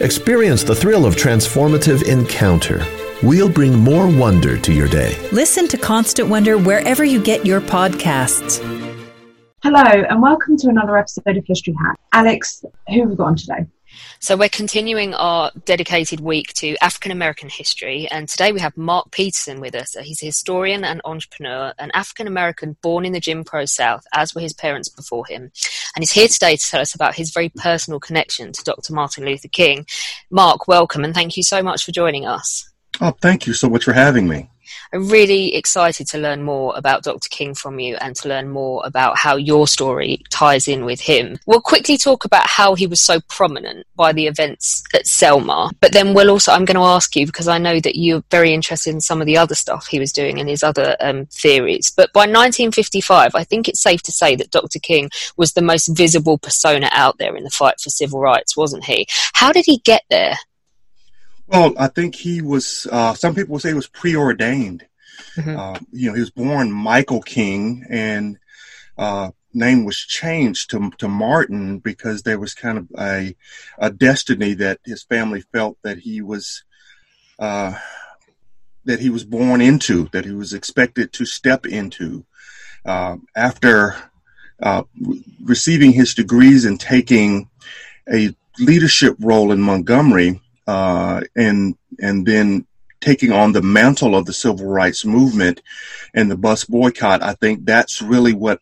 Experience the thrill of transformative encounter. We'll bring more wonder to your day. Listen to Constant Wonder wherever you get your podcasts. Hello, and welcome to another episode of History Hack. Alex, who have we got on today? So we're continuing our dedicated week to African American history, and today we have Mark Peterson with us. He's a historian and entrepreneur, an African American born in the Jim Crow South, as were his parents before him. And he's here today to tell us about his very personal connection to Dr. Martin Luther King. Mark, welcome, and thank you so much for joining us. Oh, thank you so much for having me. I'm really excited to learn more about Dr. King from you and to learn more about how your story ties in with him. We'll quickly talk about how he was so prominent by the events at Selma, but then we'll also, I'm going to ask you because I know that you're very interested in some of the other stuff he was doing and his other um, theories. But by 1955, I think it's safe to say that Dr. King was the most visible persona out there in the fight for civil rights, wasn't he? How did he get there? Well, I think he was. Uh, some people would say he was preordained. Mm-hmm. Uh, you know, he was born Michael King, and uh, name was changed to to Martin because there was kind of a a destiny that his family felt that he was uh, that he was born into, that he was expected to step into. Uh, after uh, receiving his degrees and taking a leadership role in Montgomery, uh, and and then taking on the mantle of the civil rights movement and the bus boycott, I think that's really what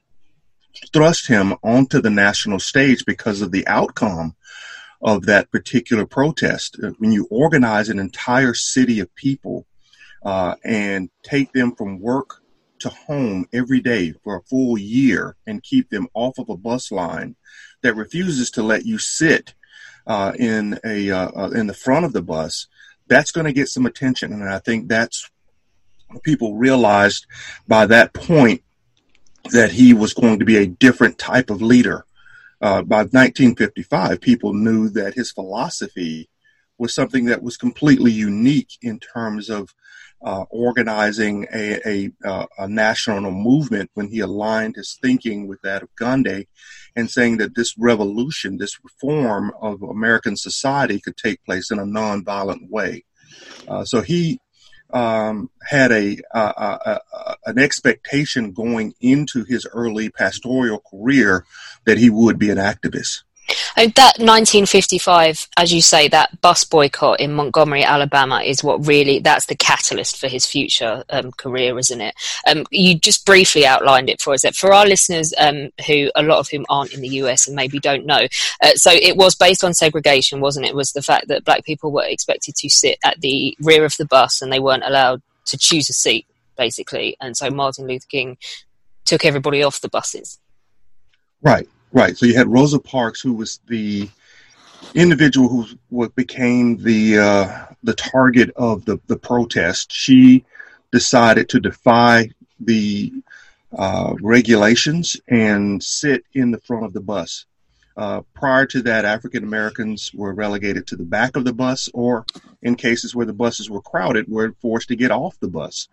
thrust him onto the national stage because of the outcome of that particular protest. Uh, when you organize an entire city of people uh, and take them from work to home every day for a full year and keep them off of a bus line that refuses to let you sit uh, in a uh, uh, in the front of the bus, that's going to get some attention, and I think that's people realized by that point that he was going to be a different type of leader. Uh, by 1955, people knew that his philosophy was something that was completely unique in terms of uh, organizing a, a, uh, a, national movement when he aligned his thinking with that of Gandhi and saying that this revolution, this reform of American society could take place in a nonviolent way. Uh, so he um, had a, an expectation going into his early pastoral career that he would be an activist. And that 1955, as you say, that bus boycott in Montgomery, Alabama, is what really that's the catalyst for his future um, career, isn't it? Um, you just briefly outlined it for us. That for our listeners, um, who a lot of whom aren't in the US and maybe don't know, uh, so it was based on segregation, wasn't it? it? Was the fact that black people were expected to sit at the rear of the bus and they weren't allowed to choose a seat, basically, and so Martin Luther King took everybody off the buses. Right. Right. So you had Rosa Parks, who was the individual who what became the uh, the target of the the protest. She decided to defy the uh, regulations and sit in the front of the bus. Uh, prior to that, African Americans were relegated to the back of the bus, or in cases where the buses were crowded, were forced to get off the bus.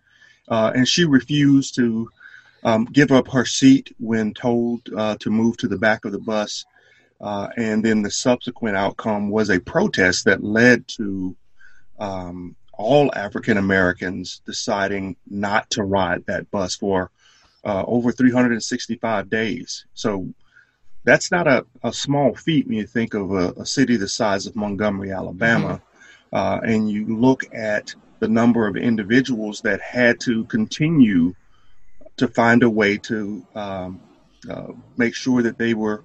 Uh, and she refused to um, give up her seat when told uh, to move to the back of the bus. Uh, and then the subsequent outcome was a protest that led to um, all African Americans deciding not to ride that bus for uh, over 365 days. So that's not a, a, small feat when you think of a, a city the size of Montgomery, Alabama, mm-hmm. uh, and you look at the number of individuals that had to continue to find a way to um, uh, make sure that they were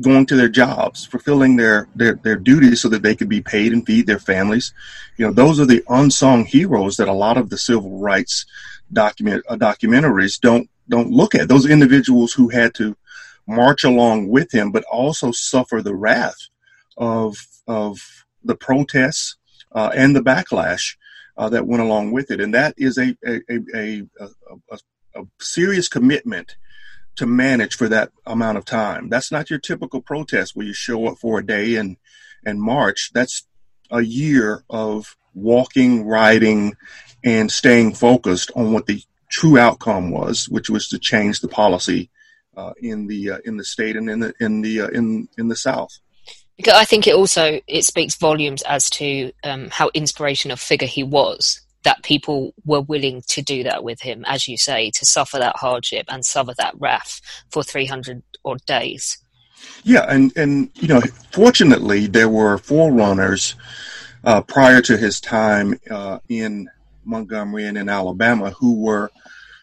going to their jobs, fulfilling their, their their duties so that they could be paid and feed their families. You know, those are the unsung heroes that a lot of the civil rights document uh, documentaries don't don't look at. Those individuals who had to march along with him, but also suffer the wrath of of the protests uh, and the backlash uh, that went along with it, and that is a a, a, a, a serious commitment to manage for that amount of time. That's not your typical protest where you show up for a day and and march. That's a year of walking, riding, and staying focused on what the true outcome was, which was to change the policy uh, in the uh, in the state and in the in the uh, in in the South. Because I think it also it speaks volumes as to um, how inspirational figure he was. That people were willing to do that with him, as you say, to suffer that hardship and suffer that wrath for three hundred odd days. Yeah, and and you know, fortunately, there were forerunners uh, prior to his time uh, in Montgomery and in Alabama who were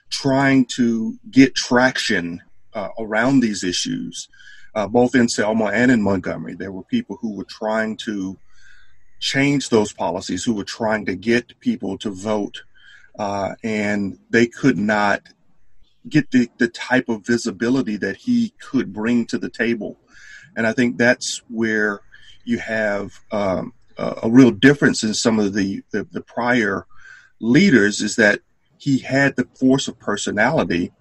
trying to get traction uh, around these issues, uh, both in Selma and in Montgomery. There were people who were trying to change those policies, who were trying to get people to vote, uh, and they could not get the, the type of visibility that he could bring to the table. And I think that's where you have um, a, a, real difference in some of the, the, the prior leaders is that he had the force of personality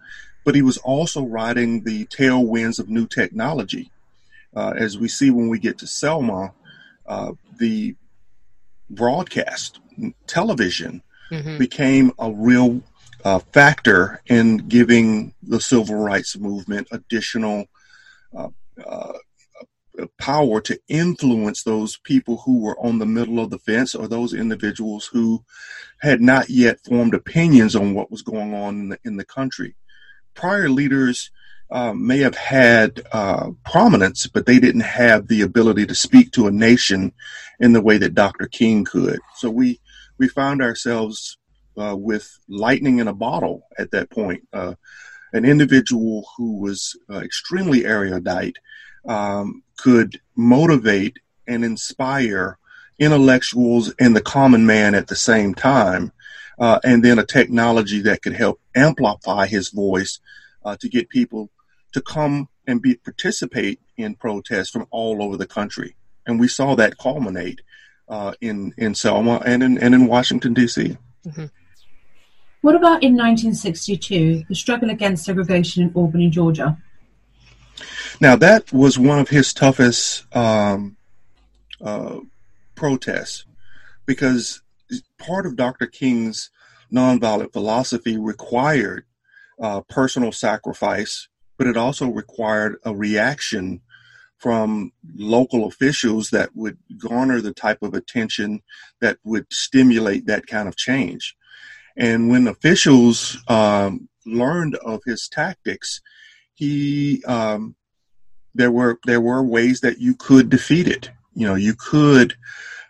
but he was also riding the tailwinds of new technology. Uh, as we see when we get to Selma, uh, the broadcast television mm-hmm. became a real uh, factor in giving the civil rights movement additional uh, uh, power to influence those people who were on the middle of the fence or those individuals who had not yet formed opinions on what was going on in the, in the country prior leaders uh, may have had uh, prominence, but they didn't have the ability to speak to a nation in the way that Dr. King could. So we we found ourselves uh, with lightning in a bottle at that point. Uh, an individual who was uh, extremely erudite um, could motivate and inspire intellectuals and the common man at the same time and then a technology that could help amplify his voice to get people to come and be participate in protests from all over the country. And we saw that culminate uh, in in Selma and in and in Washington D.C. Mm-hmm. What about in 1962, the struggle against segregation in Albany, Georgia? Now that was one of his toughest um, uh, protests because part of Dr. King's nonviolent philosophy required uh, personal sacrifice, but it also required a reaction from local officials that would garner the type of attention that would stimulate that kind of change. And when officials um, learned of his tactics, he um, there were there were ways that you could defeat it. You know, you could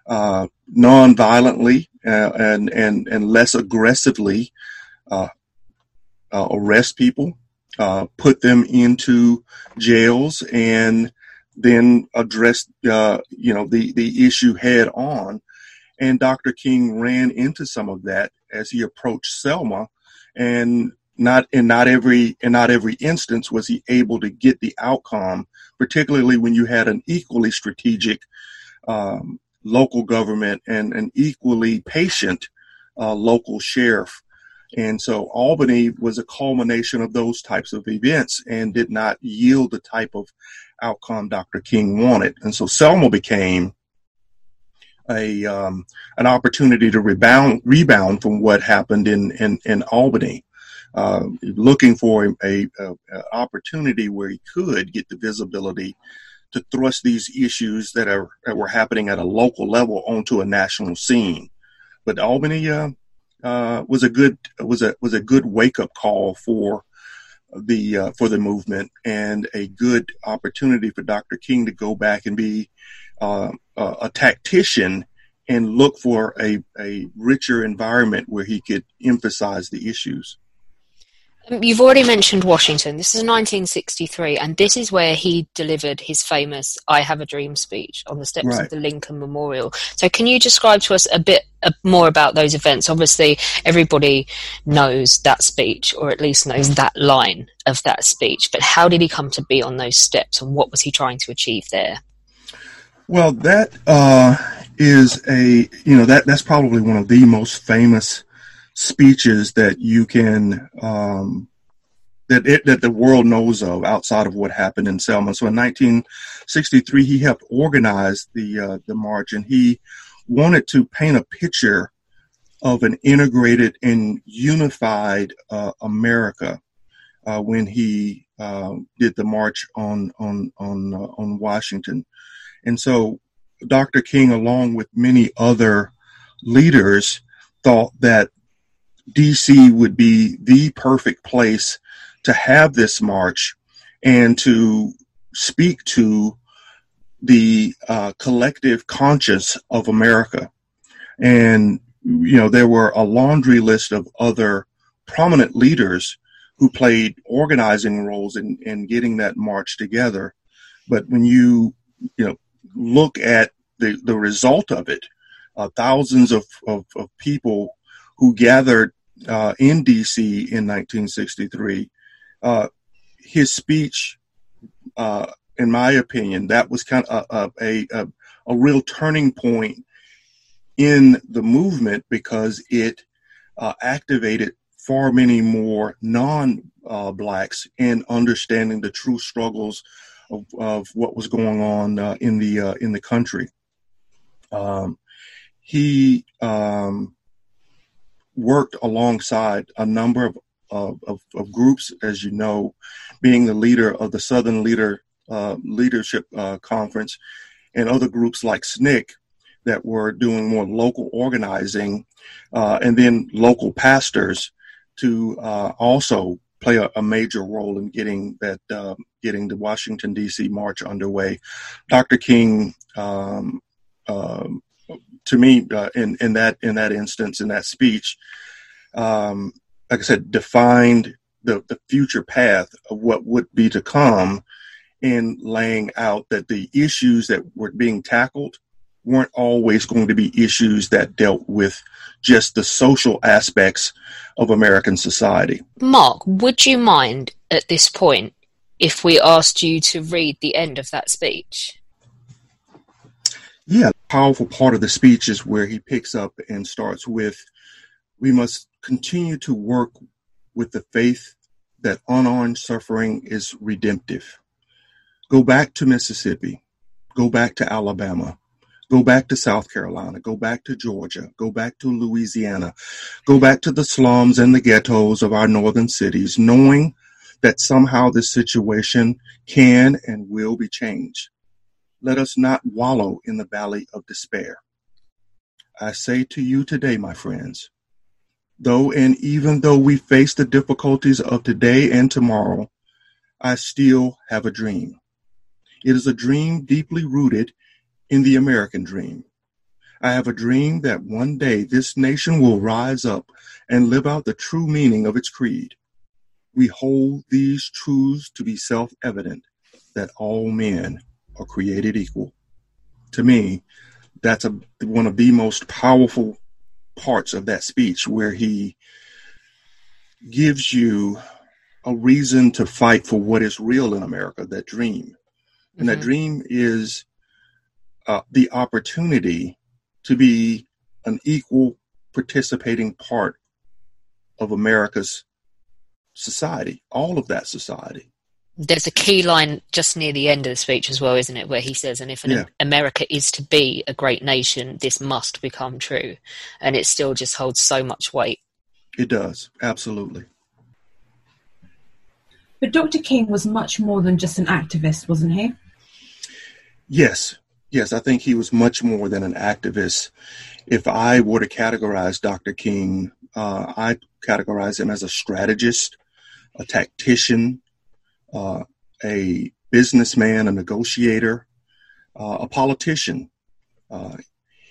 uh, non-violently uh, and and and less aggressively uh, uh, arrest people, uh, put them into jails, and then address uh, you know the the issue head on. And Dr. King ran into some of that as he approached Selma, and not in not every in not every instance was he able to get the outcome, particularly when you had an equally strategic um, local government and an equally patient uh, local sheriff. And so Albany was a culmination of those types of events and did not yield the type of outcome Dr. King wanted. And so Selma became a um, an opportunity to rebound rebound from what happened in in, in Albany. Uh, looking for a, a, a, opportunity where he could get the visibility to thrust these issues that are that were happening at a local level onto a national scene. But Albany uh, uh, was a good was a was a good wake up call for the uh, for the movement and a good opportunity for Dr. King to go back and be uh, a tactician and look for a, a richer environment where he could emphasize the issues. Um, you've already mentioned Washington. This is 1963, and this is where he delivered his famous I Have a Dream speech on the steps right. of the Lincoln Memorial. So, can you describe to us a bit uh, more about those events? Obviously, everybody knows that speech, or at least knows that line of that speech, but how did he come to be on those steps, and what was he trying to achieve there? Well, that uh, is a, you know, that, that's probably one of the most famous speeches that you can um, that it, that the world knows of outside of what happened in Selma. So in 1963, he helped organize the uh, the march, and he wanted to paint a picture of an integrated and unified uh, America uh, when he uh, did the march on on on uh, on Washington, and so Dr. King, along with many other leaders, thought that DC would be the perfect place to have this march and to speak to the uh, collective conscience of America. And, you know, there were a laundry list of other prominent leaders who played organizing roles in, in getting that march together. But when you, you know, look at the, the result of it, uh, thousands of, of, of people who gathered uh, in D.C. in 1963. Uh, his speech, uh, in my opinion, that was kind of a, a, a, a, real turning point in the movement because it uh, activated far many more non-blacks in understanding the true struggles of, of what was going on uh, in the uh, in the country. Um, he um, worked alongside a number of, of, of, groups, as you know, being the leader of the Southern Leader uh, Leadership uh, Conference and other groups like SNCC that were doing more local organizing, uh, and then local pastors to uh, also play a, a, major role in getting that uh, getting the Washington D.C. march underway. Dr. King um, um, to me uh, in in that in that instance in that speech, um, like I said, defined the the future path of what would be to come, in laying out that the issues that were being tackled weren't always going to be issues that dealt with just the social aspects of American society. Mark, would you mind at this point if we asked you to read the end of that speech? Yeah, powerful part of the speech is where he picks up and starts with we must continue to work with the faith that unarmed suffering is redemptive. Go back to Mississippi, go back to Alabama, go back to South Carolina, go back to Georgia, go back to Louisiana, go back to the slums and the ghettos of our northern cities, knowing that somehow this situation can and will be changed. Let us not wallow in the valley of despair. I say to you today, my friends, though and even though we face the difficulties of today and tomorrow, I still have a dream. It is a dream deeply rooted in the American dream. I have a dream that one day this nation will rise up and live out the true meaning of its creed. We hold these truths to be self evident that all men are created equal. To me, that's a, one of the most powerful parts of that speech where he gives you a reason to fight for what is real in America, that dream. And mm-hmm. that dream is uh, the opportunity to be an equal participating part of America's society, all of that society there's a key line just near the end of the speech as well, isn't it, where he says, "And if yeah. America is to be a great nation, this must become true," and it still just holds so much weight. It does absolutely. But Dr. King was much more than just an activist, wasn't he? Yes, yes, I think he was much more than an activist. If I were to categorize Dr. King, uh, I categorize him as a strategist, a tactician, uh, a businessman, a negotiator, uh, a politician. Uh,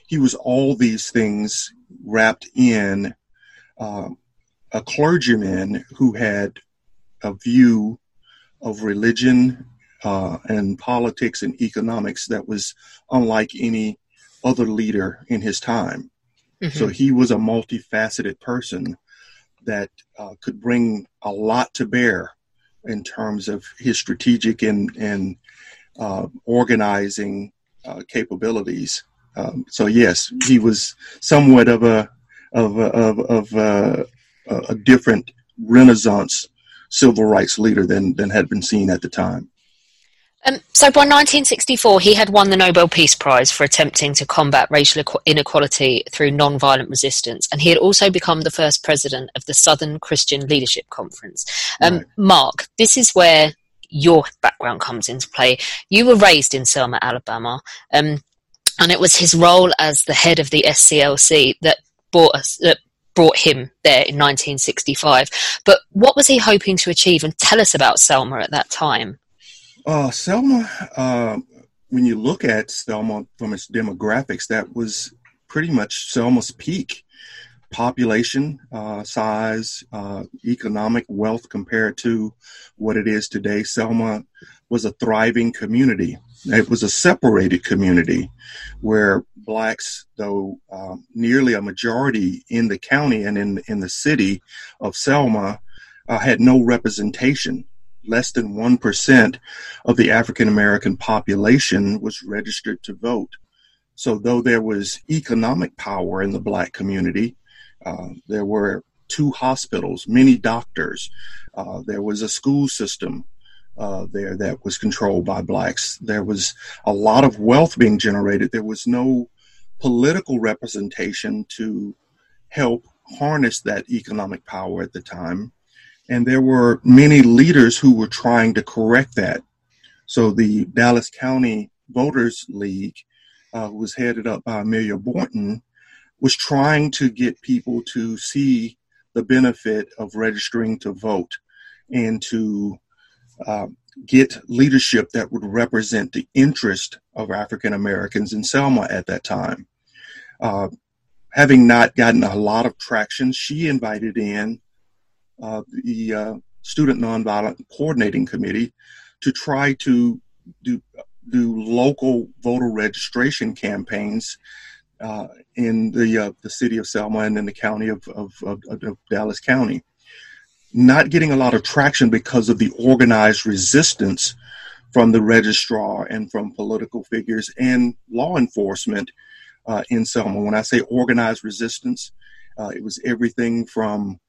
he was all these things wrapped in uh, a clergyman who had a view of religion uh, and politics and economics that was unlike any other leader in his time. Mm-hmm. So he was a multifaceted person that uh, could bring a lot to bear in terms of his strategic and, and uh, organizing uh, capabilities. Um, so yes, he was somewhat of a of a, of, of a, a different Renaissance civil rights leader than than had been seen at the time. Um, so by 1964, he had won the Nobel Peace Prize for attempting to combat racial inequality through nonviolent resistance, and he had also become the first president of the Southern Christian Leadership Conference. Um, right. Mark, this is where your background comes into play. You were raised in Selma, Alabama, um, and it was his role as the head of the SCLC that brought us. That brought him there in 1965. But what was he hoping to achieve? And tell us about Selma at that time. Uh, Selma, uh, when you look at Selma from its demographics, that was pretty much Selma's peak population uh, size, uh, economic wealth compared to what it is today. Selma was a thriving community. It was a separated community where blacks, though um, nearly a majority in the county and in, in the city of Selma, uh, had no representation less than 1% of the African American population was registered to vote. So, though there was economic power in the black community, uh, there were two hospitals, many doctors, uh, there was a school system uh, there that was controlled by blacks. There was a lot of wealth being generated. There was no political representation to help harness that economic power at the time. And there were many leaders who were trying to correct that. So the Dallas County Voters League uh, was headed up by Amelia Boynton, was trying to get people to see the benefit of registering to vote and to uh, get leadership that would represent the interest of African Americans in Selma at that time. Uh, having not gotten a lot of traction, she invited in uh, the uh, Student Nonviolent Coordinating Committee to try to do, do local voter registration campaigns uh, in the uh, the city of Selma and in the county of, of, of, of, Dallas County. Not getting a lot of traction because of the organized resistance from the registrar and from political figures and law enforcement uh, in Selma. When I say organized resistance, uh, it was everything from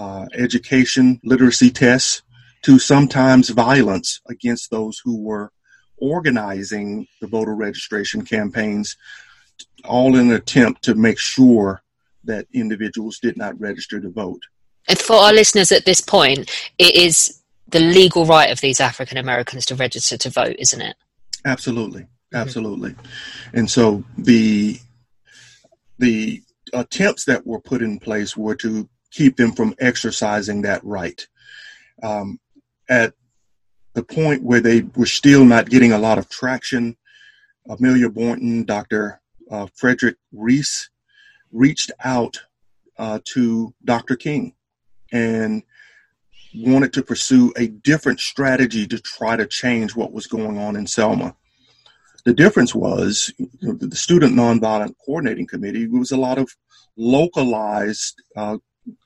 uh, education, literacy tests, to sometimes violence against those who were organizing the voter registration campaigns, all in an attempt to make sure that individuals did not register to vote. And for our listeners at this point, it is the legal right of these African Americans to register to vote, isn't it? Absolutely, mm-hmm. absolutely. Mm-hmm. And so the the attempts that were put in place were to keep them from exercising that right. Um, at the point where they were still not getting a lot of traction, Amelia Boynton, Dr. Uh, Frederick Reese reached out uh, to Dr. King and wanted to pursue a different strategy to try to change what was going on in Selma. The difference was you know, the Student Nonviolent Coordinating Committee was a lot of localized uh,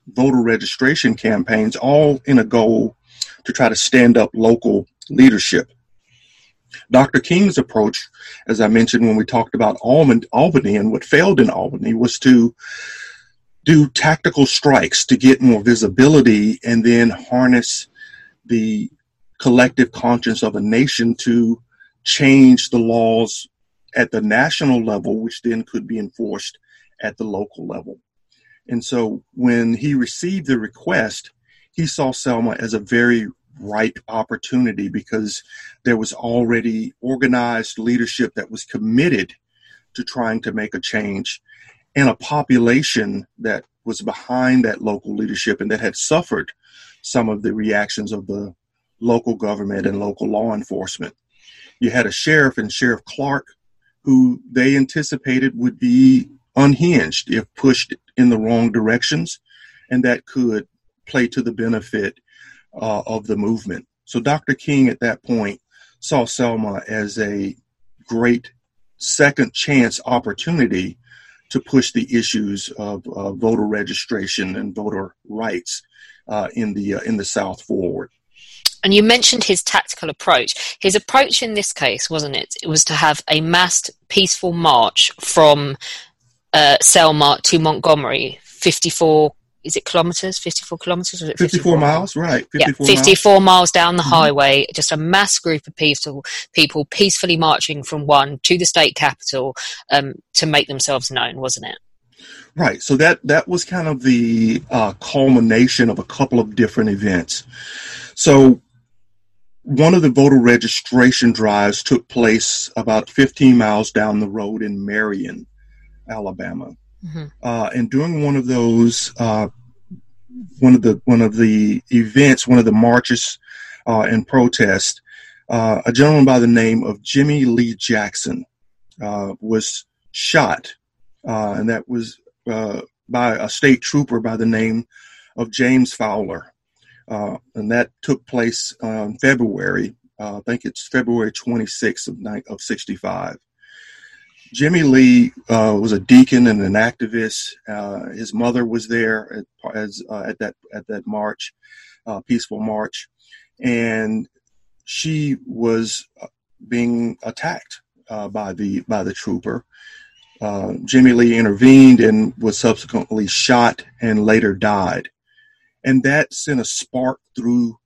voter registration campaigns, all in a goal to try to stand up local leadership. Dr. King's approach, as I mentioned when we talked about Albany and what failed in Albany, was to do tactical strikes to get more visibility and then harness the collective conscience of a nation to change the laws at the national level, which then could be enforced at the local level. And so when he received the request, he saw Selma as a very ripe opportunity because there was already organized leadership that was committed to trying to make a change and a population that was behind that local leadership and that had suffered some of the reactions of the local government and local law enforcement. You had a sheriff and Sheriff Clark who they anticipated would be unhinged if pushed in the wrong directions, and that could play to the benefit uh, of the movement. So Dr. King at that point saw Selma as a great second chance opportunity to push the issues of uh, voter registration and voter rights uh, in the uh, in the South forward. And you mentioned his tactical approach. His approach in this case, wasn't it? It was to have a massed, peaceful march from uh, Selma to Montgomery, 54 is it kilometers? 54 kilometers 54, 54, miles right 54 yeah 54 miles, miles down the mm-hmm. highway just a mass group of peaceful people peacefully marching from one to the state capital um, to make themselves known wasn't it? Right so that that was kind of the uh, culmination of a couple of different events. So one of the voter registration drives took place about 15 miles down the road in marion alabama Mm-hmm. Uh, and during one of those, uh, one of the one of the events, one of the marches uh, and protests, uh, a gentleman by the name of Jimmy Lee Jackson uh, was shot, uh, and that was by a state trooper by the name of James Fowler, and that took place in February. I think it's February 26th of, of 65. Jimmy Lee uh, was a deacon and an activist. Uh, his mother was there at, as, uh, at that at that march, uh, peaceful march, and she was uh, being attacked uh, by the by the trooper. Jimmy Lee intervened and was subsequently shot and later died, and that sent a spark through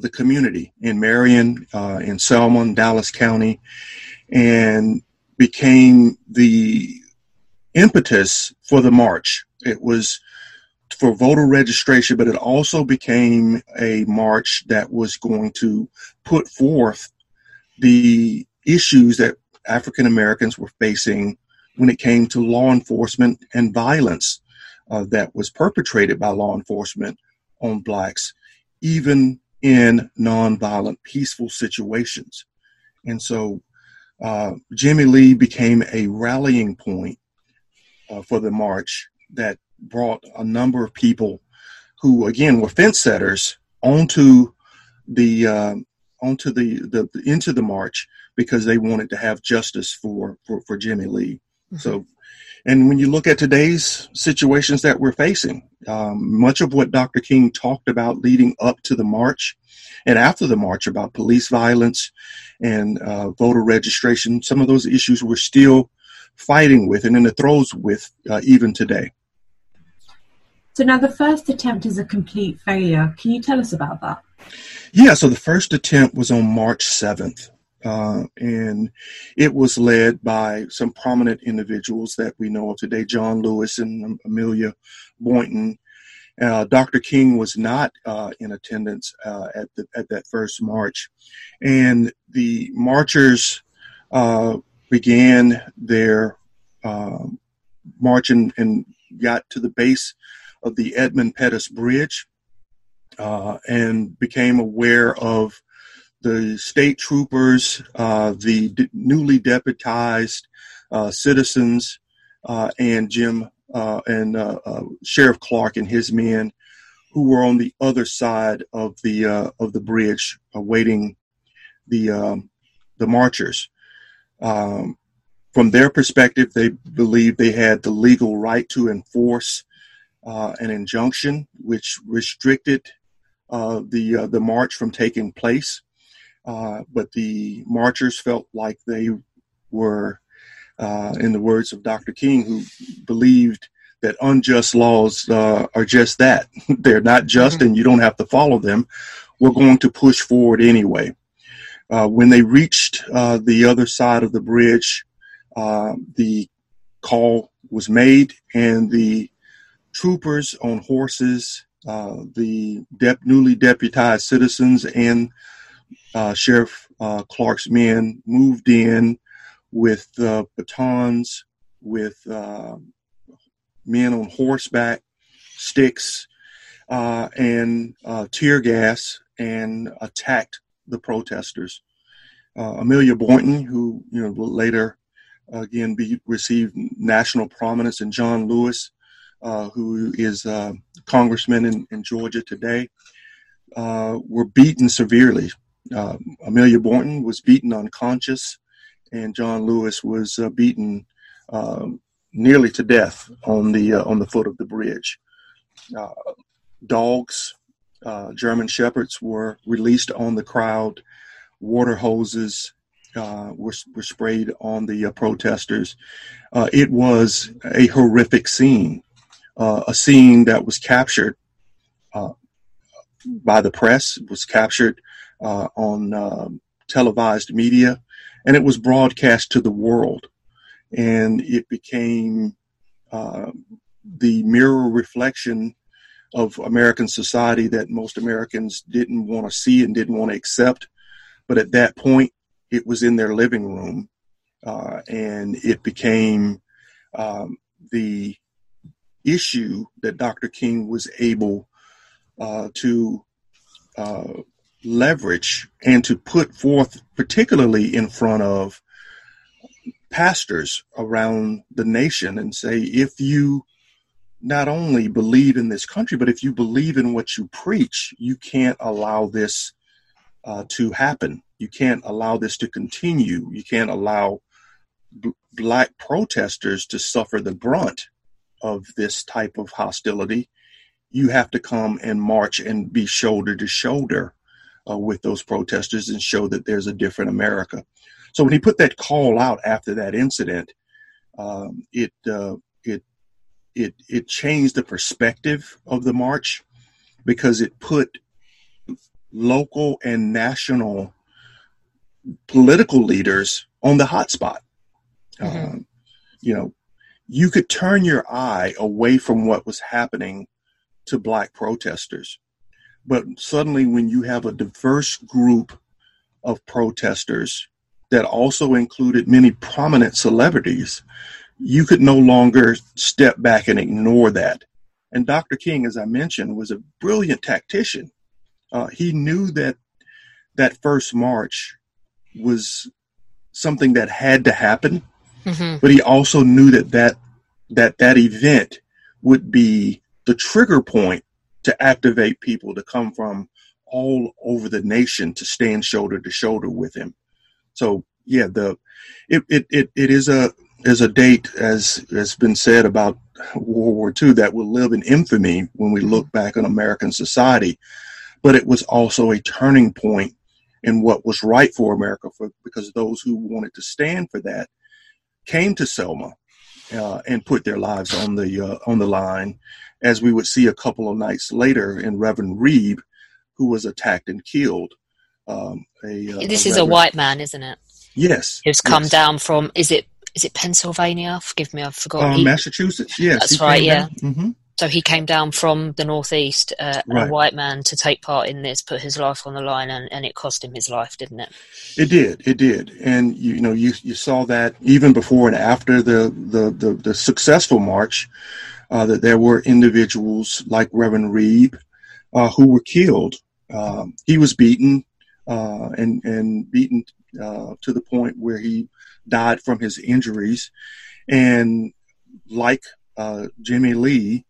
the community in Marion, in Selma, Dallas County, and became the impetus for the march. It was for voter registration, but it also became a march that was going to put forth the issues that African Americans were facing when it came to law enforcement and violence uh, that was perpetrated by law enforcement on blacks, even in nonviolent, peaceful situations. And so uh, Jimmy Lee became a rallying point uh, for the march that brought a number of people who, again, were fence setters onto the uh, onto the, the into the march because they wanted to have justice for for, for Jimmy Lee. Mm-hmm. So, and when you look at today's situations that we're facing, um, much of what Dr. King talked about leading up to the march and after the march about police violence and uh, voter registration, some of those issues we're still fighting with and in the throes with uh, even today. So now the first attempt is a complete failure. Can you tell us about that? Yeah, so the first attempt was on March 7th. Uh, and it was led by some prominent individuals that we know of today, John Lewis and Amelia Boynton, uh, Dr. King was not uh, in attendance uh, at the, at that first march, and the marchers uh, began their um, march and, and, got to the base of the Edmund Pettus Bridge, uh, and became aware of the state troopers, uh, the d- newly deputized citizens, and Jim uh, and uh, uh, Sheriff Clark and his men, who were on the other side of the uh, of the bridge, awaiting the um, the marchers. Um, from their perspective, they believed they had the legal right to enforce uh, an injunction which restricted uh, the the march from taking place. But the marchers felt like they were uh, in the words of Dr. King, who believed that unjust laws uh, are just that. They're not just mm-hmm. and you don't have to follow them. We're going to push forward anyway. Uh, when they reached uh, the other side of the bridge, uh, the call was made, and the troopers on horses, uh, the dep- newly deputized citizens, and Sheriff Clark's men moved in with uh, batons, with uh, men on horseback, sticks, uh, and uh, tear gas, and attacked the protesters. Uh, Amelia Boynton, who you know later again be, received national prominence, and John Lewis, uh, who is a congressman in, in Georgia today, uh, were beaten severely. Uh, Amelia Boynton was beaten unconscious, and John Lewis was uh, beaten um, nearly to death on the uh, on the foot of the bridge. dogs, German shepherds, were released on the crowd. Water hoses uh, were, were sprayed on the uh, protesters. Uh, it was a horrific scene, uh, a scene that was captured uh, by the press, was captured uh, on um, televised media, and it was broadcast to the world. And it became the mirror reflection of American society that most Americans didn't want to see and didn't want to accept. But at that point, it was in their living room, uh, and it became um, the issue that Dr. King was able uh, to uh, leverage and to put forth, particularly in front of pastors around the nation, and say, if you not only believe in this country, but if you believe in what you preach, you can't allow this uh, to happen. You can't allow this to continue. You can't allow b- black protesters to suffer the brunt of this type of hostility. You have to come and march and be shoulder to shoulder uh, with those protesters and show that there's a different America. So when he put that call out after that incident, um, it uh, it it it changed the perspective of the march because it put local and national political leaders on the hot spot. Mm-hmm. Um, you know, you could turn your eye away from what was happening to black protesters. But suddenly, when you have a diverse group of protesters that also included many prominent celebrities, you could no longer step back and ignore that. And Dr. King, as I mentioned, was a brilliant tactician. Uh, he knew that that first march was something that had to happen, mm-hmm. but he also knew that that that that event would be the trigger point to activate people to come from all over the nation to stand shoulder to shoulder with him. So yeah, the it it it, it is a is a date as has been said about World War II that will live in infamy when we look back on American society. But it was also a turning point in what was right for America, for, because those who wanted to stand for that came to Selma uh, and put their lives on the uh, on the line, as we would see a couple of nights later in Reverend Reeb, who was attacked and killed. Um, a, uh, this a is a white man, isn't it? Yes, who's come yes. down from is it is it Pennsylvania? Forgive me, I've forgotten. Uh, Massachusetts. Yes, that's right. Yeah. Mm-hmm. So he came down from the northeast, uh, right. a white man, to take part in this, put his life on the line, and, and it cost him his life, didn't it? It did. It did. And you, you know, you you saw that even before and after the the the, the successful march, uh, that there were individuals like Reverend Reeb uh, who were killed. Um, he was beaten uh, and and beaten uh, to the point where he died from his injuries, and like uh, Jimmy Lee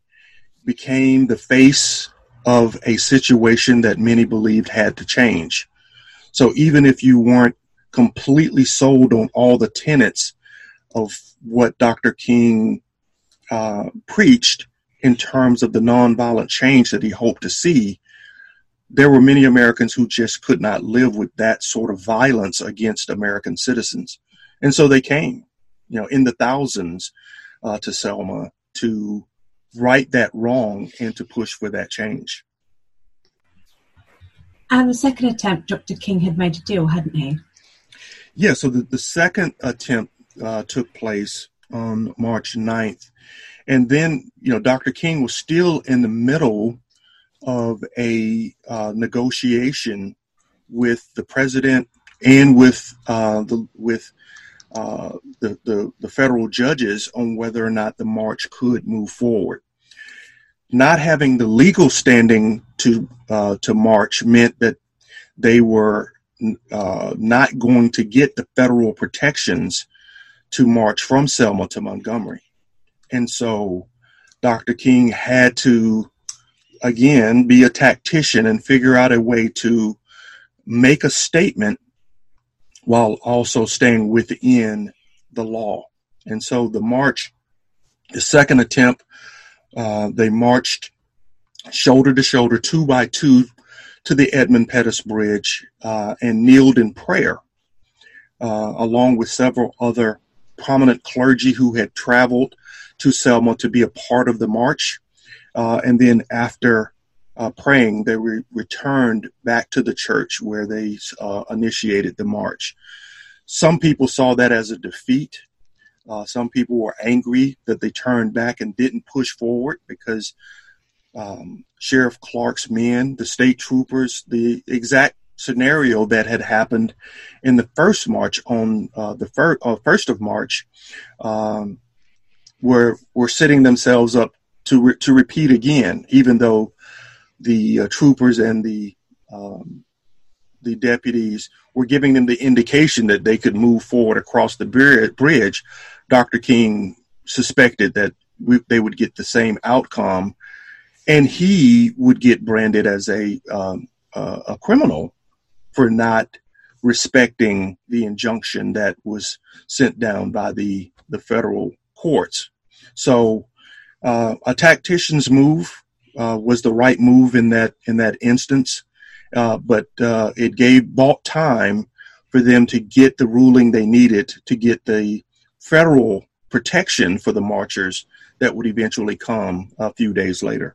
became the face of a situation that many believed had to change. So even if you weren't completely sold on all the tenets of what Dr. King uh, preached in terms of the nonviolent change that he hoped to see, there were many Americans who just could not live with that sort of violence against American citizens. And so they came, you know, in the thousands uh, to Selma to right that wrong and to push for that change. And the second attempt, Dr. King had made a deal, hadn't he? Yeah, so the, the second attempt uh, took place on March 9th. And then, you know, Dr. King was still in the middle of a uh, negotiation with the president and with uh, the with uh, the, the, the federal judges on whether or not the march could move forward. Not having the legal standing to uh, to march meant that they were uh, not going to get the federal protections to march from Selma to Montgomery, and so Dr. King had to, again, be a tactician and figure out a way to make a statement while also staying within the law. And so the march, the second attempt, uh, they marched shoulder to shoulder, two by two, to the Edmund Pettus Bridge uh, and kneeled in prayer, uh, along with several other prominent clergy who had traveled to Selma to be a part of the march. Uh, and then after uh, praying, they re- returned back to the church where they uh, initiated the march. Some people saw that as a defeat. Uh, some people were angry that they turned back and didn't push forward because um, Sheriff Clark's men, the state troopers, the exact scenario that had happened in the first march on uh, the fir- uh, first of March, um, were were setting themselves up to re- to repeat again, even though the uh, troopers and the um, the deputies were giving them the indication that they could move forward across the bridge. Dr. King suspected that we, they would get the same outcome and he would get branded as a um, a criminal for not respecting the injunction that was sent down by the the federal courts. So, uh, a tactician's move uh, was the right move in that in that instance, uh, but uh, it gave bought time for them to get the ruling they needed to get the federal protection for the marchers that would eventually come a few days later.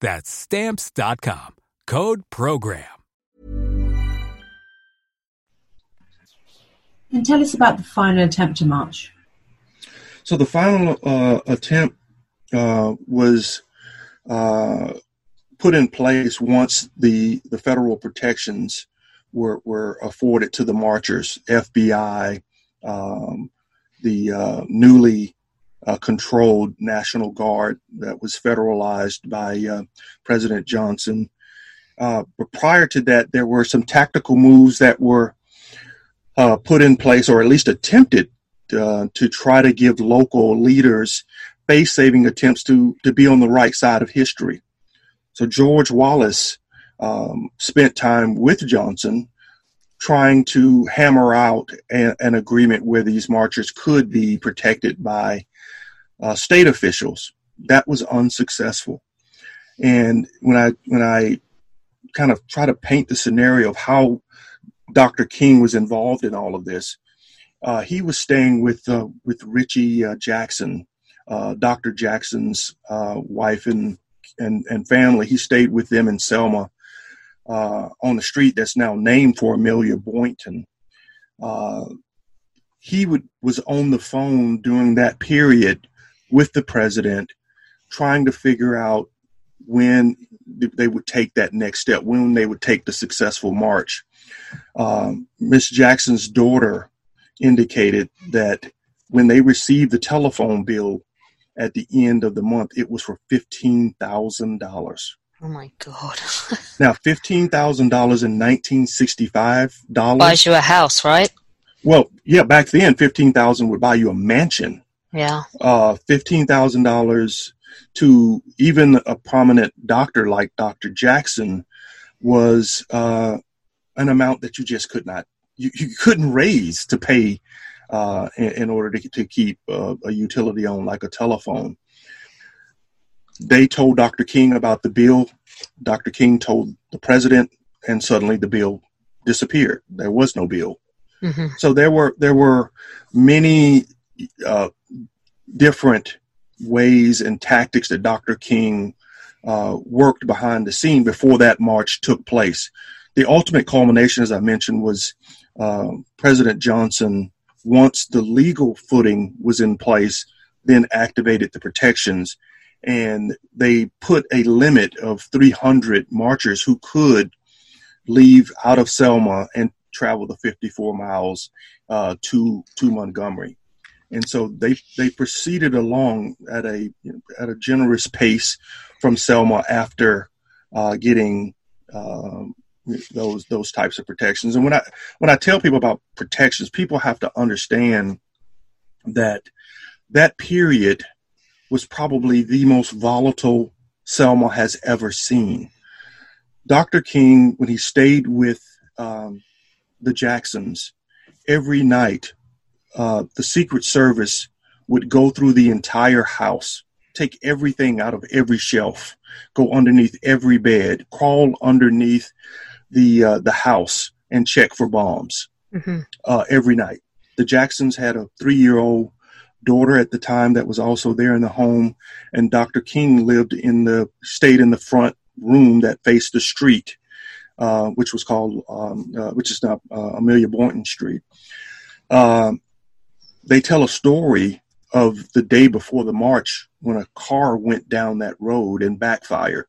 That's stamps.com. Code program. And tell us about the final attempt to march. So the final uh, attempt uh, was uh, put in place once the the federal protections were were afforded to the marchers, FBI, um, the uh, newly uh, controlled National Guard that was federalized by uh, President Johnson. Uh, but prior to that, there were some tactical moves that were uh, put in place, or at least attempted, uh, to try to give local leaders face saving attempts to, to be on the right side of history. So George Wallace um, spent time with Johnson trying to hammer out a, an agreement where these marchers could be protected by uh, state officials. That was unsuccessful. And when I when I kind of try to paint the scenario of how Dr. King was involved in all of this, uh, he was staying with uh, with Richie uh, Jackson, uh, Dr. Jackson's uh, wife and, and and family. He stayed with them in Selma on the street that's now named for Amelia Boynton he would was on the phone during that period with the president, trying to figure out when they would take that next step, when they would take the successful march. Um, Miss Jackson's daughter indicated that when they received the telephone bill at the end of the month, it was for fifteen thousand dollars. Oh my god! now, fifteen thousand dollars in nineteen sixty-five dollars buys you a house, right? Well, yeah, back then fifteen thousand would buy you a mansion. Yeah. Uh, fifteen thousand dollars to even a prominent doctor like Dr. Jackson was uh, an amount that you just could not you, you couldn't raise to pay uh, in, in, order to, to keep uh, a utility on like a telephone. They told Dr. King about the bill. Dr. King told the president, and suddenly the bill disappeared. There was no bill. Mm-hmm. So there were there were many uh, different ways and tactics that Dr. King uh, worked behind the scene before that march took place. The ultimate culmination, as I mentioned, was uh, President Johnson, once the legal footing was in place, then activated the protections. And they put a limit of 300 marchers who could leave out of Selma and travel the 54 miles uh, to to Montgomery and so they they proceeded along at a at a generous pace from Selma after uh, getting um, those those types of protections. And when I when I tell people about protections, people have to understand that that period was probably the most volatile Selma has ever seen. Dr. King, when he stayed with um, the Jacksons, every night uh, the Secret Service would go through the entire house, take everything out of every shelf, go underneath every bed, crawl underneath the uh, the house, and check for bombs mm-hmm. uh, every night. The Jacksons had a three year old daughter at the time that was also there in the home, and Dr. King lived in the stayed in the front room that faced the street, uh, which was called um, uh, which is now uh, Amelia Boynton Street. Um, they tell a story of the day before the march when a car went down that road and backfired.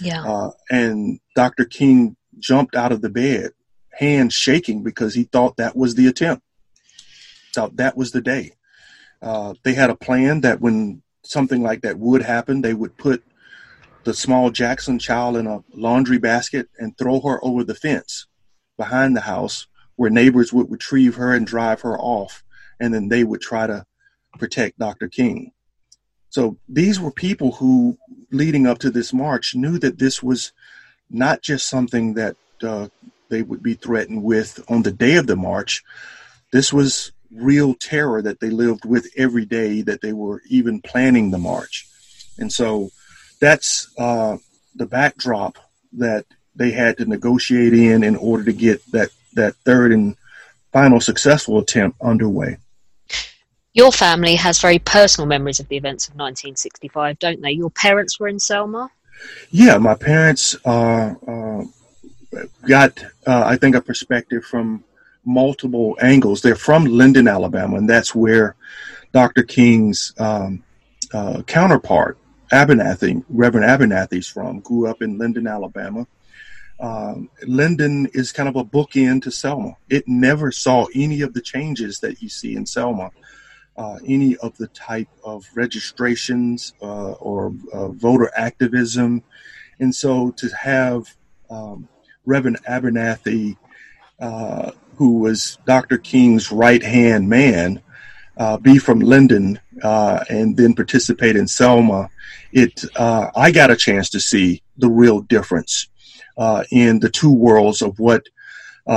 Yeah. Uh, and Dr. King jumped out of the bed, hands shaking because he thought that was the attempt. Thought that was the day. Uh, they had a plan that when something like that would happen, they would put the small Jackson child in a laundry basket and throw her over the fence behind the house where neighbors would retrieve her and drive her off and then they would try to protect Dr. King. So these were people who, leading up to this march, knew that this was not just something that uh, they would be threatened with on the day of the march. This was real terror that they lived with every day that they were even planning the march. And so that's uh, the backdrop that they had to negotiate in in order to get that, that third and final successful attempt underway. Your family has very personal memories of the events of 1965, don't they? Your parents were in Selma? Yeah, my parents uh, uh, got, uh, I think, a perspective from multiple angles. They're from Linden, Alabama, and that's where Dr. King's um, uh, counterpart, Abernathy, Reverend Abernathy's from, grew up in Linden, Alabama. Um, Linden is kind of a bookend to Selma. It never saw any of the changes that you see in Selma uh, any of the type of registrations uh, or uh, voter activism. And so to have um, Reverend Abernathy, uh, who was Dr. King's right hand man, uh, be from Linden uh, and then participate in Selma, it I got a chance to see the real difference in the two worlds of what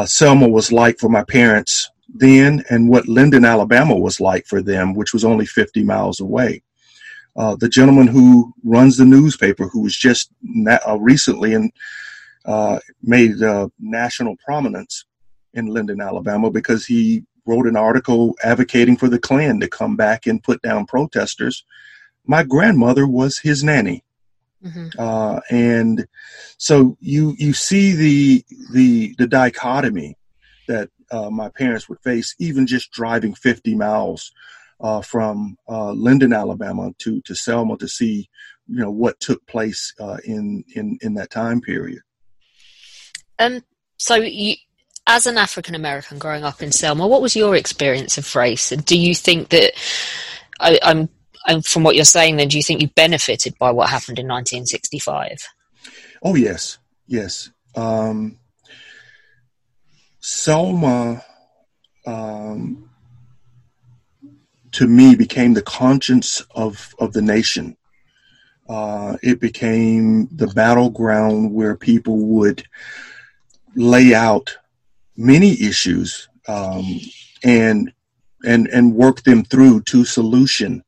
Selma was like for my parents then and what Linden, Alabama was like for them, which was only 50 miles away. Uh, the gentleman who runs the newspaper, who was just na- uh, recently and uh, made uh, national prominence in Linden, Alabama, because he wrote an article advocating for the Klan to come back and put down protesters. My grandmother was his nanny. Mm-hmm. Uh, and so you you see the the the dichotomy that uh, my parents would face, even just driving 50 miles uh, from uh, Linden, Alabama, to to Selma to see, you know, what took place uh, in in in that time period. Um. So you. As an African American growing up in Selma, what was your experience of race? And do you think that I, I'm and from what you're saying, then do you think you benefited by what happened in 1965? Oh yes, yes. Um, Selma, um, to me, became the conscience of of the nation. Uh, it became the battleground where people would lay out many issues um, and and and work them through to solution.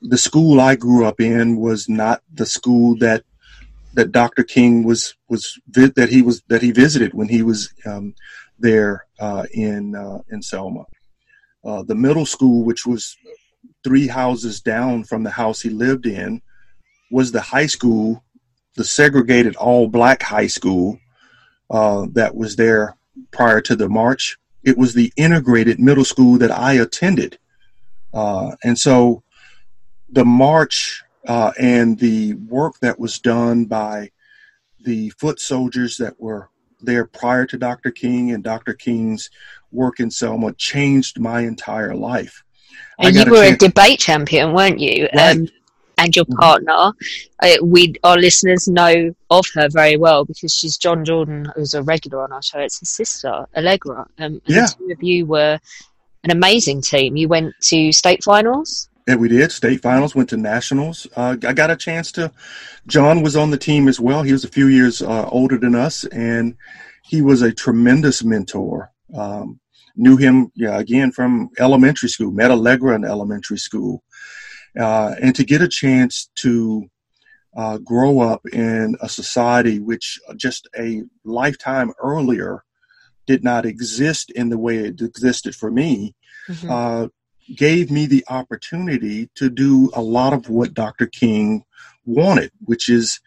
The school I grew up in was not the school that that Dr. King was was that he was that he visited when he was um, there uh, in uh, in Selma. Uh, the middle school, which was three houses down from the house he lived in, was the high school, the segregated all black high school that was there prior to the march. It was the integrated middle school that I attended. And so the march uh, and the work that was done by the foot soldiers that were there prior to Dr. King and Dr. King's work in Selma changed my entire life. And you were a, a, debate champion, weren't you? Right. Um, and your mm-hmm. partner, uh, we our listeners know of her very well because she's John Jordan, who's a regular on our show. It's his sister, Allegra. Um, and yeah. the two of you were an amazing team. You went to state finals. Yeah, we did state finals. Went to nationals. Uh, I got a chance to. John was on the team as well. He was a few years uh, older than us, and he was a tremendous mentor. Um, knew him, yeah, again from elementary school. Met Allegra in elementary school, uh, and to get a chance to uh, grow up in a society which just a lifetime earlier did not exist in the way it existed for me. Mm-hmm. Uh, gave me the opportunity to do a lot of what Dr. King wanted, which is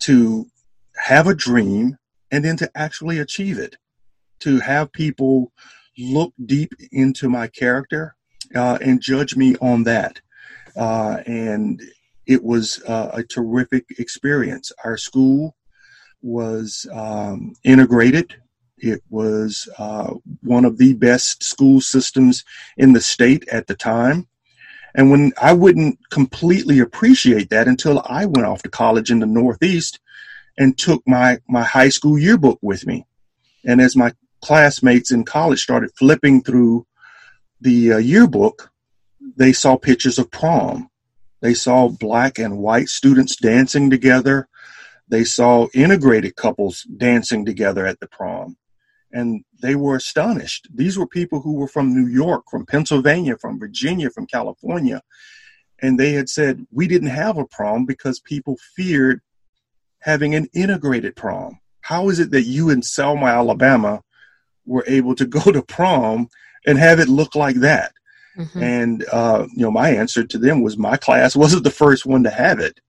to have a dream and then to actually achieve it, to have people look deep into my character uh, and judge me on that. Uh, and it was uh, a terrific experience. Our school was um, integrated it was uh, one of the best school systems in the state at the time. And when I wouldn't completely appreciate that until I went off to college in the Northeast and took my, my high school yearbook with me. And as my classmates in college started flipping through the uh, yearbook, they saw pictures of prom. They saw black and white students dancing together. They saw integrated couples dancing together at the prom and they were astonished. These were people who were from New York, from Pennsylvania, from Virginia, from California. And they had said, We didn't have a prom because people feared having an integrated prom. How is it that you in Selma, Alabama, were able to go to prom and have it look like that? Mm-hmm. And, uh, you know, my answer to them was my class wasn't the first one to have it.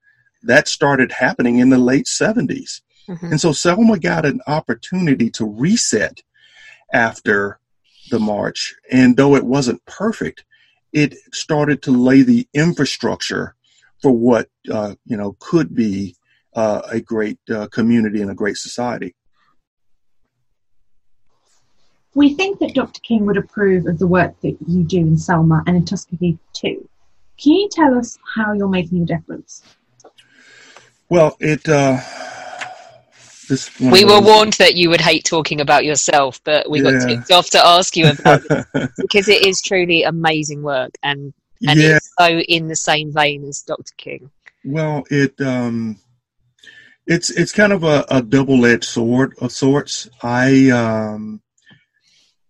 That started happening in the late 70s. Mm-hmm. And so Selma got an opportunity to reset after the march. And though it wasn't perfect, it started to lay the infrastructure for what, uh, you know, could be uh, a great uh, community and a great society. We think that Dr. King would approve of the work that you do in Selma and in Tuskegee too. Can you tell us how you're making a difference? Well, it uh, we were warned that you would hate talking about yourself, but we got tipped off to ask you about it because it is truly amazing work and and yeah. it's so in the same vein as Dr. King. Well, it um, it's it's kind of a, a double edged sword of sorts. I um,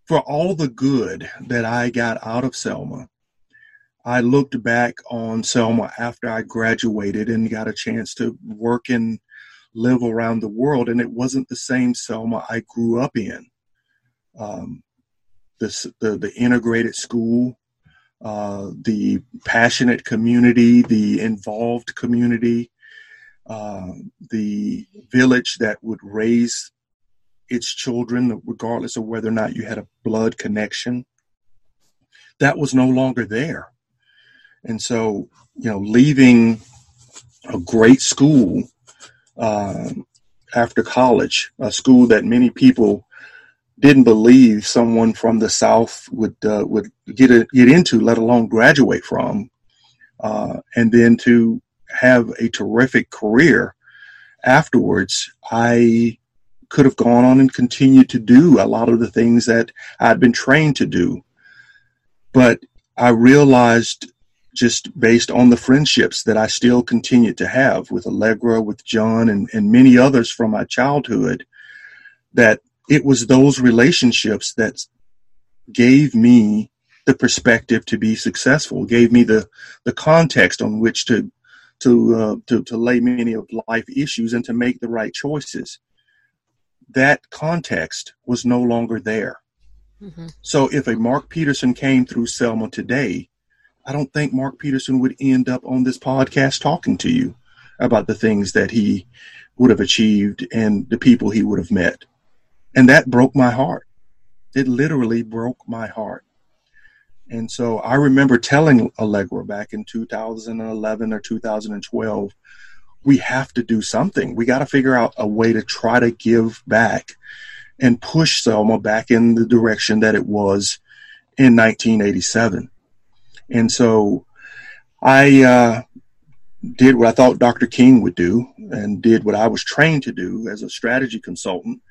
for all the good that I got out of Selma, I looked back on Selma after I graduated and got a chance to work in live around the world, and it wasn't the same Selma I grew up in. Um, the, the, integrated school, uh, the passionate community, the involved community, uh, the village that would raise its children, regardless of whether or not you had a blood connection. That was no longer there. And so, you know, leaving a great school uh, after college, a school that many people didn't believe someone from the South would uh, would get a, get into, let alone graduate from, uh, and then to have a terrific career afterwards, I could have gone on and continued to do a lot of the things that I'd been trained to do. But I realized just based on the friendships that I still continue to have with Allegra, with John, and, and many others from my childhood, that it was those relationships that gave me the perspective to be successful, gave me the, the context on which to to, uh, to to lay many of life issues and to make the right choices. That context was no longer there. Mm-hmm. So if a Mark Peterson came through Selma today, I don't think Mark Peterson would end up on this podcast talking to you about the things that he would have achieved and the people he would have met. And that broke my heart. It literally broke my heart. And so I remember telling Allegra back in 2011 or 2012, we have to do something. We got to figure out a way to try to give back and push Selma back in the direction that it was in 1987. And so I uh, did what I thought Dr. King would do and did what I was trained to do as a strategy consultant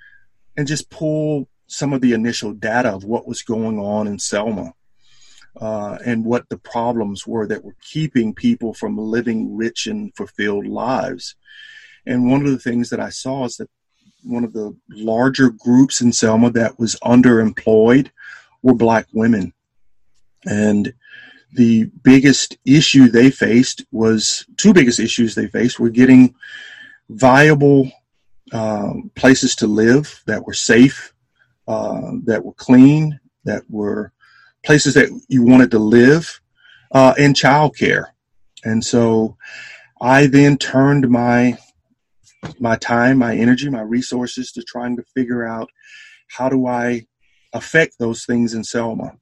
and just pull some of the initial data of what was going on in Selma uh, and what the problems were that were keeping people from living rich and fulfilled lives. And one of the things that I saw is that one of the larger groups in Selma that was underemployed were black women. And the biggest issue they faced was two biggest issues they faced were getting viable uh, places to live that were safe, uh, that were clean, that were places that you wanted to live, uh, and childcare. And so I then turned my my time, my energy, my resources to trying to figure out how do I affect those things in Selma.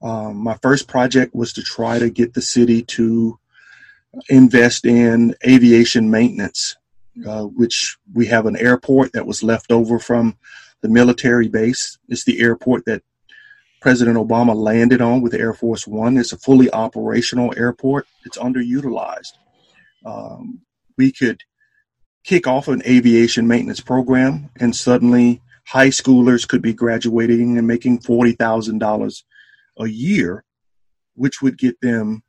Um, my first project was to try to get the city to invest in aviation maintenance, uh, which we have an airport that was left over from the military base. It's the airport that President Obama landed on with Air Force One. It's a fully operational airport. It's underutilized. Um, we could kick off an aviation maintenance program, and suddenly high schoolers could be graduating and making forty thousand dollars a year, which would get them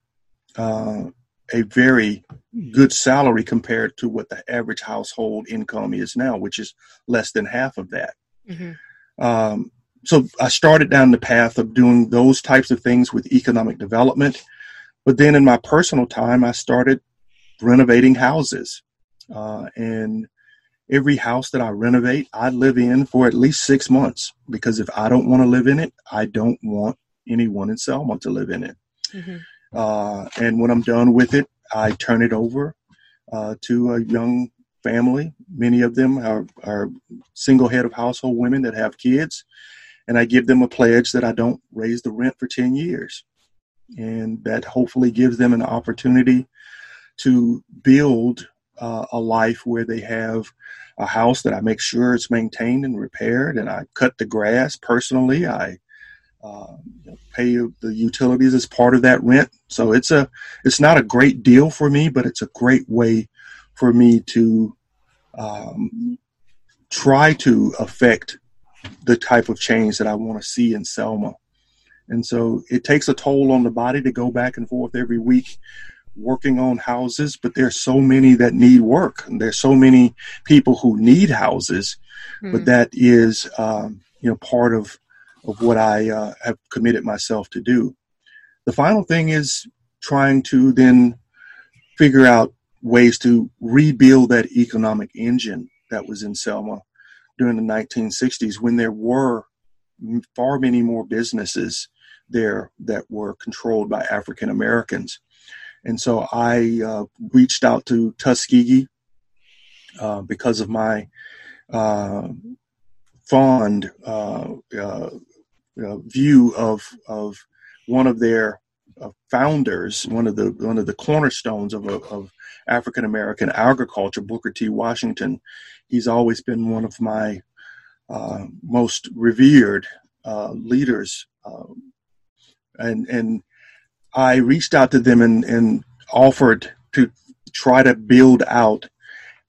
uh, a very good salary compared to what the average household income is now, which is less than half of that. Mm-hmm. Um, so I started down the path of doing those types of things with economic development. But then in my personal time, I started renovating houses. Uh, and every house that I renovate, I live in for at least six months because if I don't want to live in it, I don't want anyone in Selma to live in it. Mm-hmm. Uh, and when I'm done with it, I turn it over uh, to a young family. Many of them are, are single head of household women that have kids. And I give them a pledge that I don't raise the rent for 10 years. And that hopefully gives them an opportunity to build uh, a life where they have a house that I make sure it's maintained and repaired. And I cut the grass personally. I uh, pay the utilities as part of that rent. So it's a it's not a great deal for me, but it's a great way for me to um, try to affect the type of change that I want to see in Selma. And so it takes a toll on the body to go back and forth every week working on houses, but there's so many that need work. And there's so many people who need houses, mm. but hmm. that is, um, you know, part of of what I uh, have committed myself to do. The final thing is trying to then figure out ways to rebuild that economic engine that was in Selma during the 1960s when there were far many more businesses there that were controlled by African Americans. And so I uh, reached out to Tuskegee uh, because of my uh, fond uh, view of of one of their uh, founders, one of the one of the cornerstones of, of African American agriculture, Booker T. Washington. He's always been one of my uh, most revered uh, leaders, um, and and I reached out to them and, and offered to try to build out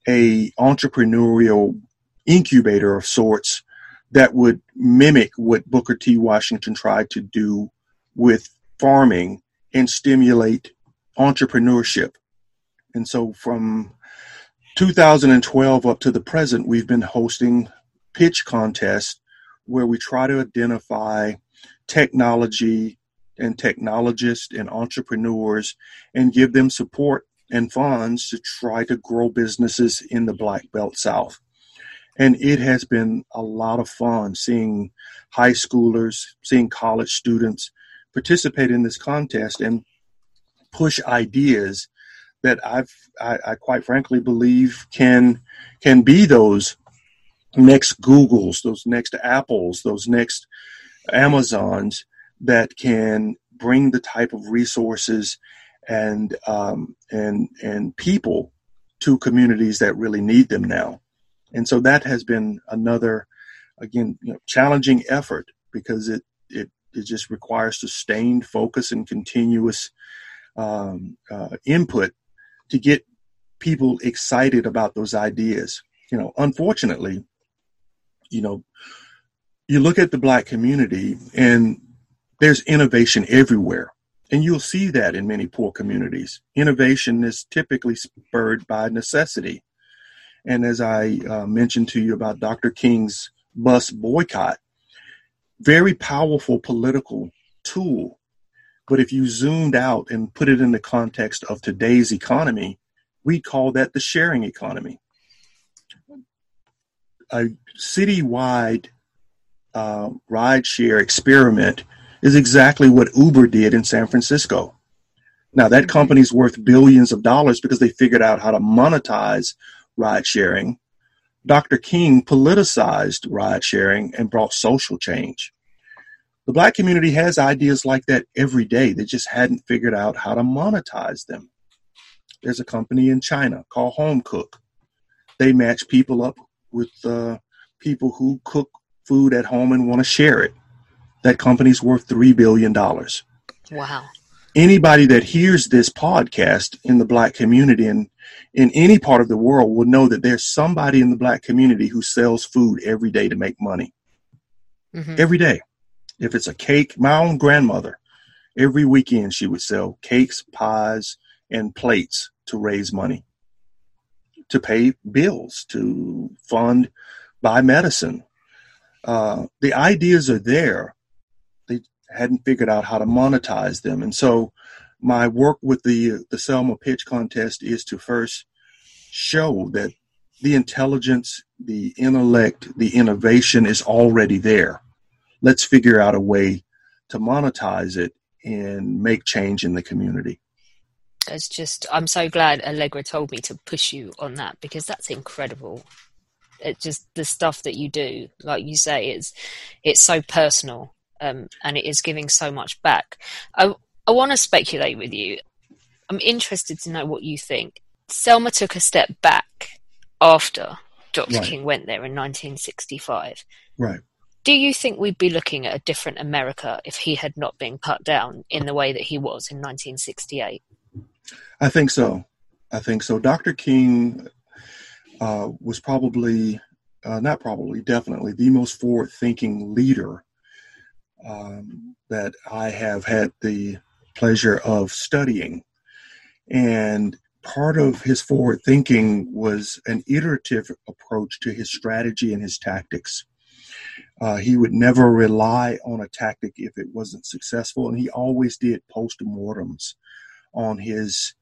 a entrepreneurial incubator of sorts that would mimic what Booker T. Washington tried to do with farming and stimulate entrepreneurship. And so from 2012 up to the present, we've been hosting pitch contests where we try to identify technology and technologists and entrepreneurs and give them support and funds to try to grow businesses in the Black Belt South. And it has been a lot of fun seeing high schoolers, seeing college students participate in this contest and push ideas that I've I, I, quite frankly believe can can be those next Googles, those next Apples, those next Amazons that can bring the type of resources and um, and and people to communities that really need them now. And so that has been another, again, you know, challenging effort because it it it just requires sustained focus and continuous um, uh, input to get people excited about those ideas. You know, unfortunately, you know, you look at the black community and there's innovation everywhere. And you'll see that in many poor communities. Innovation is typically spurred by necessity. And as I uh, mentioned to you about Dr. King's bus boycott, very powerful political tool. But if you zoomed out and put it in the context of today's economy, we call that the sharing economy. A citywide uh, rideshare experiment is exactly what Uber did in San Francisco. Now, that company's worth billions of dollars because they figured out how to monetize ride sharing. Dr. King politicized ride sharing and brought social change. The black community has ideas like that every day. They just hadn't figured out how to monetize them. There's a company in China called Home Cook. They match people up with uh, people who cook food at home and want to share it. That company's worth $3 billion. Wow. Anybody that hears this podcast in the black community and in any part of the world will know that there's somebody in the black community who sells food every day to make money. Mm-hmm. Every day. If it's a cake, my own grandmother, every weekend she would sell cakes, pies, and plates to raise money, to pay bills, to fund, buy medicine. Uh, the ideas are there. Hadn't figured out how to monetize them. And so my work with the the Selma Pitch Contest is to first show that the intelligence, the intellect, the innovation is already there. Let's figure out a way to monetize it and make change in the community. It's just I'm so glad Allegra told me to push you on that because that's incredible. It just the stuff that you do, like you say, it's it's so personal um, and it is giving so much back. I I want to speculate with you. I'm interested to know what you think. Selma took a step back after Dr. Right. King went there in 1965. Right. Do you think we'd be looking at a different America if he had not been cut down in the way that he was in 1968? I think so. I think so. Dr. King uh, was probably, uh, not probably, definitely the most forward thinking leader um, that I have had the pleasure of studying. And part of his forward thinking was an iterative approach to his strategy and his tactics. Uh, he would never rely on a tactic if it wasn't successful, and he always did post-mortems on his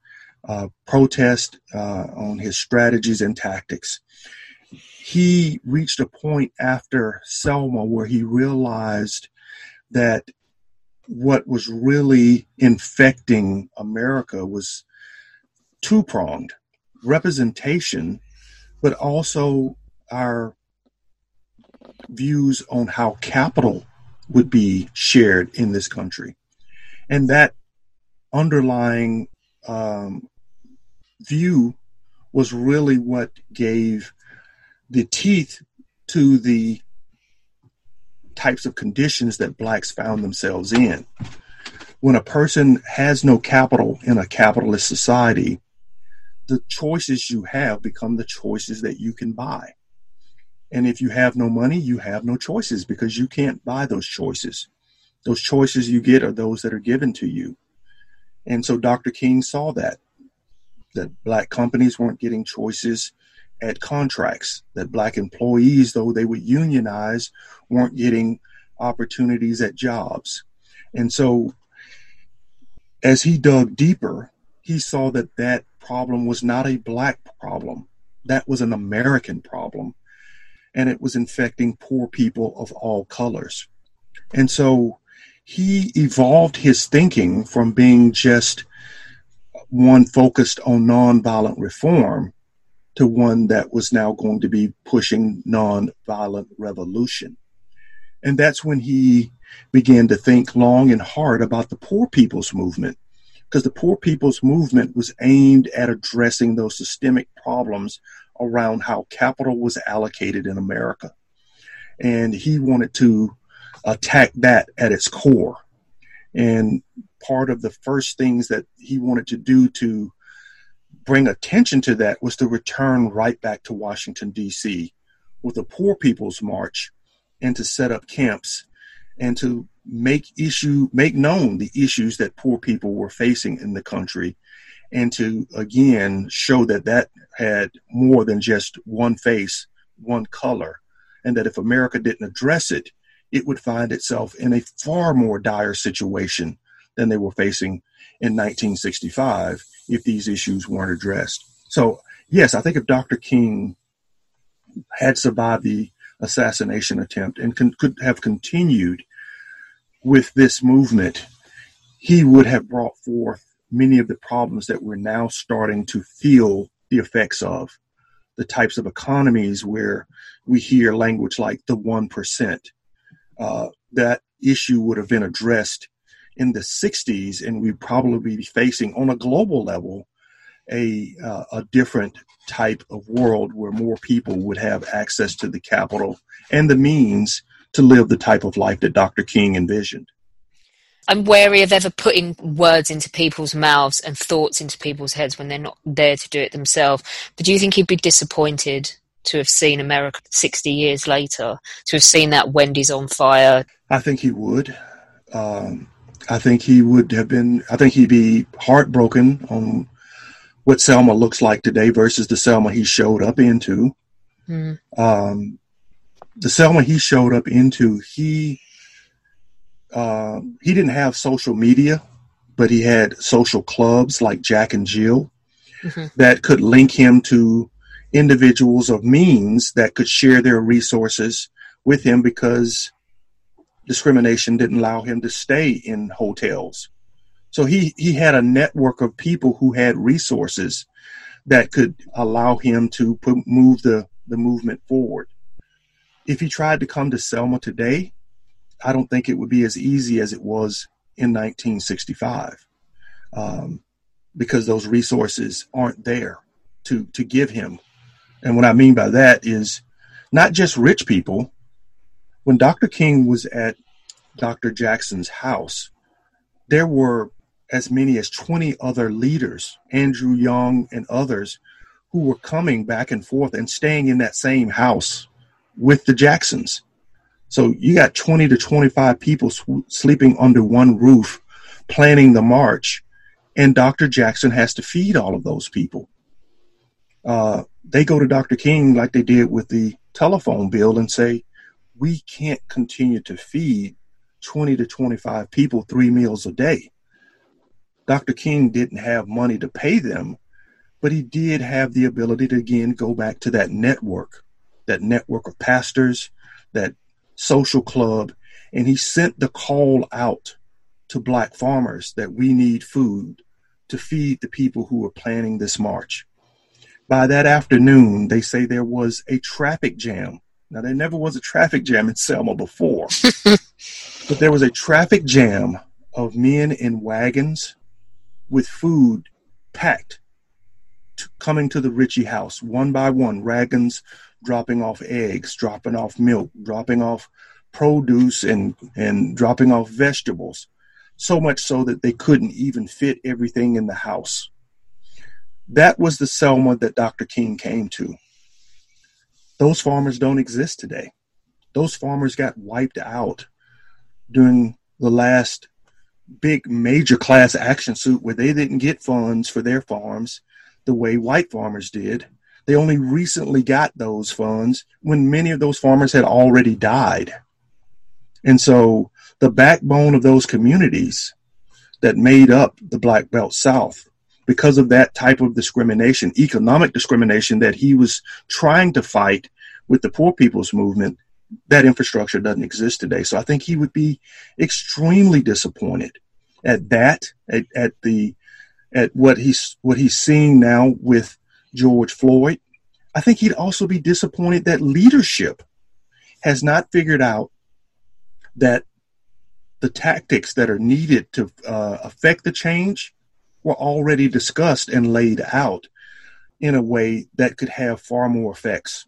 uh, protest, uh, on his strategies and tactics. He reached a point after Selma where he realized that what was really infecting America was two pronged representation, but also our views on how capital would be shared in this country. And that underlying um, view was really what gave the teeth to the types of conditions that blacks found themselves in. When a person has no capital in a capitalist society, the choices you have become the choices that you can buy. And if you have no money, you have no choices because you can't buy those choices. Those choices you get are those that are given to you. And so Dr. King saw that, that black companies weren't getting choices at contracts, that black employees, though they would unionize, weren't getting opportunities at jobs. And so as he dug deeper, he saw that that problem was not a black problem. That was an American problem. And it was infecting poor people of all colors. And so he evolved his thinking from being just one focused on nonviolent reform to one that was now going to be pushing nonviolent revolution. And that's when he began to think long and hard about the poor people's movement because the poor people's movement was aimed at addressing those systemic problems around how capital was allocated in America. And he wanted to attack that at its core. And part of the first things that he wanted to do to bring attention to that was to return right back to Washington, D.C. with a Poor People's March and to set up camps and to make issue make known the issues that poor people were facing in the country and to again show that that had more than just one face one color and that if america didn't address it it would find itself in a far more dire situation than they were facing in 1965 if these issues weren't addressed so yes i think if dr king had survived the assassination attempt and con- could have continued with this movement, he would have brought forth many of the problems that we're now starting to feel the effects of. The types of economies where we hear language like the 1%. Uh, that issue would have been addressed in the 60s, and we'd probably be facing on a global level a, uh, a different type of world where more people would have access to the capital and the means to live the type of life that Dr. King envisioned. I'm wary of ever putting words into people's mouths and thoughts into people's heads when they're not there to do it themselves. But do you think he'd be disappointed to have seen America 60 years later, to have seen that Wendy's on fire? I think he would. Um, I think he would have been, I think he'd be heartbroken on what Selma looks like today versus the Selma he showed up into. Mm. Um, the Selma he showed up into, he uh, he didn't have social media, but he had social clubs like Jack and Jill mm-hmm. that could link him to individuals of means that could share their resources with him because discrimination didn't allow him to stay in hotels. So he, he had a network of people who had resources that could allow him to put, move the, the movement forward. If he tried to come to Selma today, I don't think it would be as easy as it was in 1965 um, because those resources aren't there to, to give him. And what I mean by that is not just rich people. When Dr. King was at Dr. Jackson's house, there were as many as 20 other leaders, Andrew Young and others, who were coming back and forth and staying in that same house with the Jacksons. So you got 20 to 25 people sw- sleeping under one roof planning the march, and Dr. Jackson has to feed all of those people. Uh, they go to Dr. King like they did with the telephone bill and say, We can't continue to feed 20 to 25 people three meals a day. Dr. King didn't have money to pay them, but he did have the ability to again go back to that network that network of pastors, that social club, and he sent the call out to black farmers that we need food to feed the people who were planning this march. By that afternoon, they say there was a traffic jam. Now, there never was a traffic jam in Selma before, but there was a traffic jam of men in wagons with food packed to coming to the Richie house one by one, wagons dropping off eggs, dropping off milk, dropping off produce and, and dropping off vegetables. So much so that they couldn't even fit everything in the house. That was the Selma that Dr. King came to. Those farmers don't exist today. Those farmers got wiped out during the last big major class action suit where they didn't get funds for their farms the way white farmers did. They only recently got those funds when many of those farmers had already died. And so the backbone of those communities that made up the Black Belt South, because of that type of discrimination, economic discrimination that he was trying to fight with the poor people's movement, that infrastructure doesn't exist today. So I think he would be extremely disappointed at that, at, at the at what he's what he's seeing now with George Floyd. I think he'd also be disappointed that leadership has not figured out that the tactics that are needed to uh, affect the change were already discussed and laid out in a way that could have far more effects.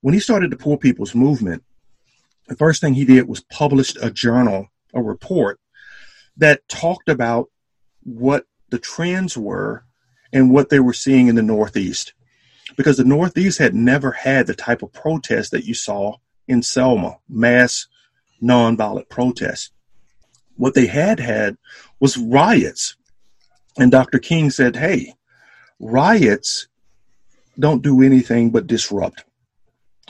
When he started the Poor People's Movement, the first thing he did was published a journal, a report that talked about what the trends were and what they were seeing in the Northeast. Because the Northeast had never had the type of protest that you saw in Selma, mass nonviolent protests. What they had had was riots. And Dr. King said, hey, riots don't do anything but disrupt.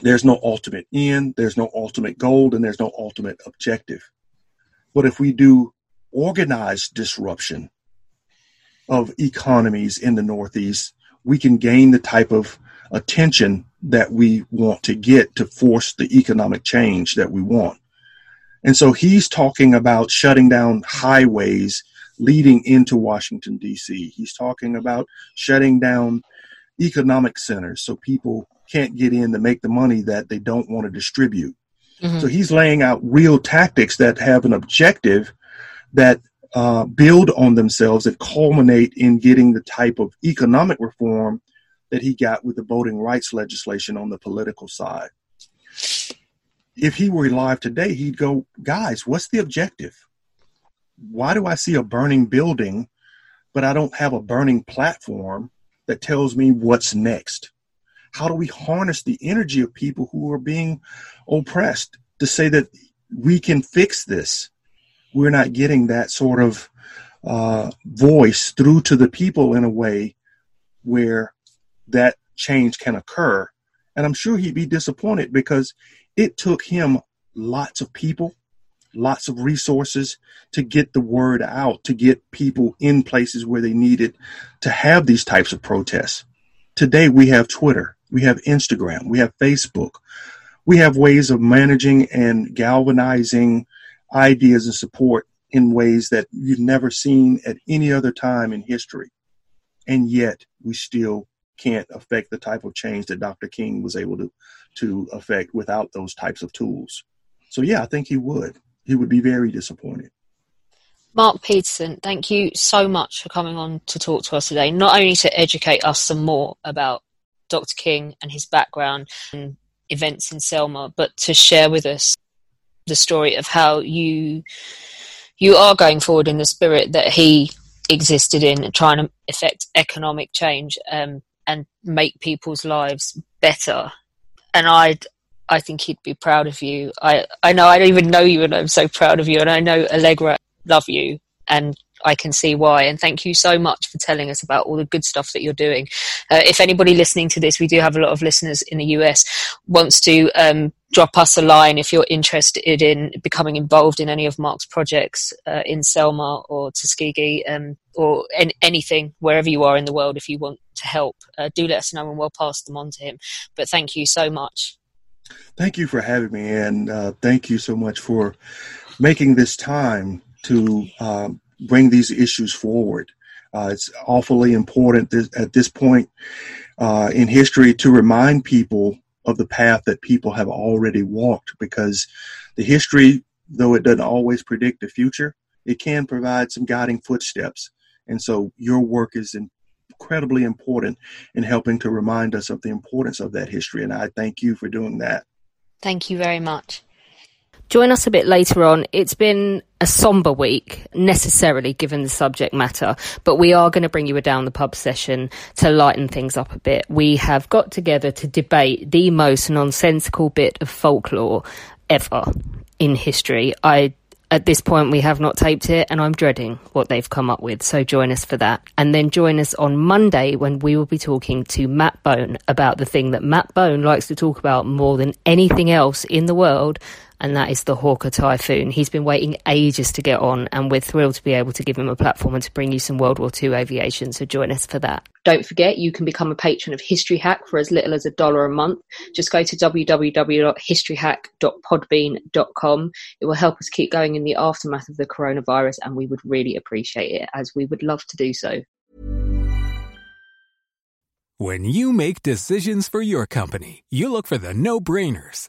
There's no ultimate end, there's no ultimate goal, and there's no ultimate objective. But if we do organized disruption of economies in the Northeast, we can gain the type of attention that we want to get to force the economic change that we want. And so he's talking about shutting down highways leading into Washington, D.C. He's talking about shutting down economic centers so people can't get in to make the money that they don't want to distribute. Mm-hmm. So he's laying out real tactics that have an objective that uh, build on themselves that culminate in getting the type of economic reform that he got with the voting rights legislation on the political side. If he were alive today, he'd go, guys, what's the objective? Why do I see a burning building, but I don't have a burning platform that tells me what's next? How do we harness the energy of people who are being oppressed to say that we can fix this? we're not getting that sort of uh, voice through to the people in a way where that change can occur. And I'm sure he'd be disappointed because it took him lots of people, lots of resources to get the word out, to get people in places where they needed to have these types of protests. Today we have Twitter, we have Instagram, we have Facebook, we have ways of managing and galvanizing ideas and support in ways that you've never seen at any other time in history. And yet we still can't affect the type of change that Dr. King was able to, to affect without those types of tools. So yeah, I think he would. He would be very disappointed. Mark Peterson, thank you so much for coming on to talk to us today, not only to educate us some more about Dr. King and his background and events in Selma, but to share with us the story of how you you are going forward in the spirit that he existed in, trying to effect economic change um, and make people's lives better. And I, I think he'd be proud of you. I, I know I don't even know you, and I'm so proud of you. And I know Allegra love you, and I can see why. And thank you so much for telling us about all the good stuff that you're doing. Uh, if anybody listening to this, we do have a lot of listeners in the US, wants to um, drop us a line if you're interested in becoming involved in any of Mark's projects uh, in Selma or Tuskegee um, or en- anything, wherever you are in the world, if you want to help, uh, do let us know and we'll pass them on to him. But thank you so much. Thank you for having me, and uh, thank you so much for making this time to um, bring these issues forward. Uh, it's awfully important th- at this point uh, in history to remind people of the path that people have already walked because the history, though it doesn't always predict the future, it can provide some guiding footsteps. And so your work is incredibly important in helping to remind us of the importance of that history. And I thank you for doing that. Thank you very much. Join us a bit later on. It's been a somber week, necessarily given the subject matter, but we are going to bring you a down the pub session to lighten things up a bit. We have got together to debate the most nonsensical bit of folklore ever in history. I at this point, we have not taped it, and I'm dreading what they've come up with. So join us for that. And then join us on Monday when we will be talking to Matt Bone about the thing that Matt Bone likes to talk about more than anything else in the world, and that is the Hawker Typhoon. He's been waiting ages to get on, and we're thrilled to be able to give him a platform and to bring you some World War II aviation. So join us for that. Don't forget, you can become a patron of History Hack for as little as a dollar a month. Just go to www.historyhack.podbean.com. It will help us keep going in the aftermath of the coronavirus, and we would really appreciate it, as we would love to do so. When you make decisions for your company, you look for the no brainers.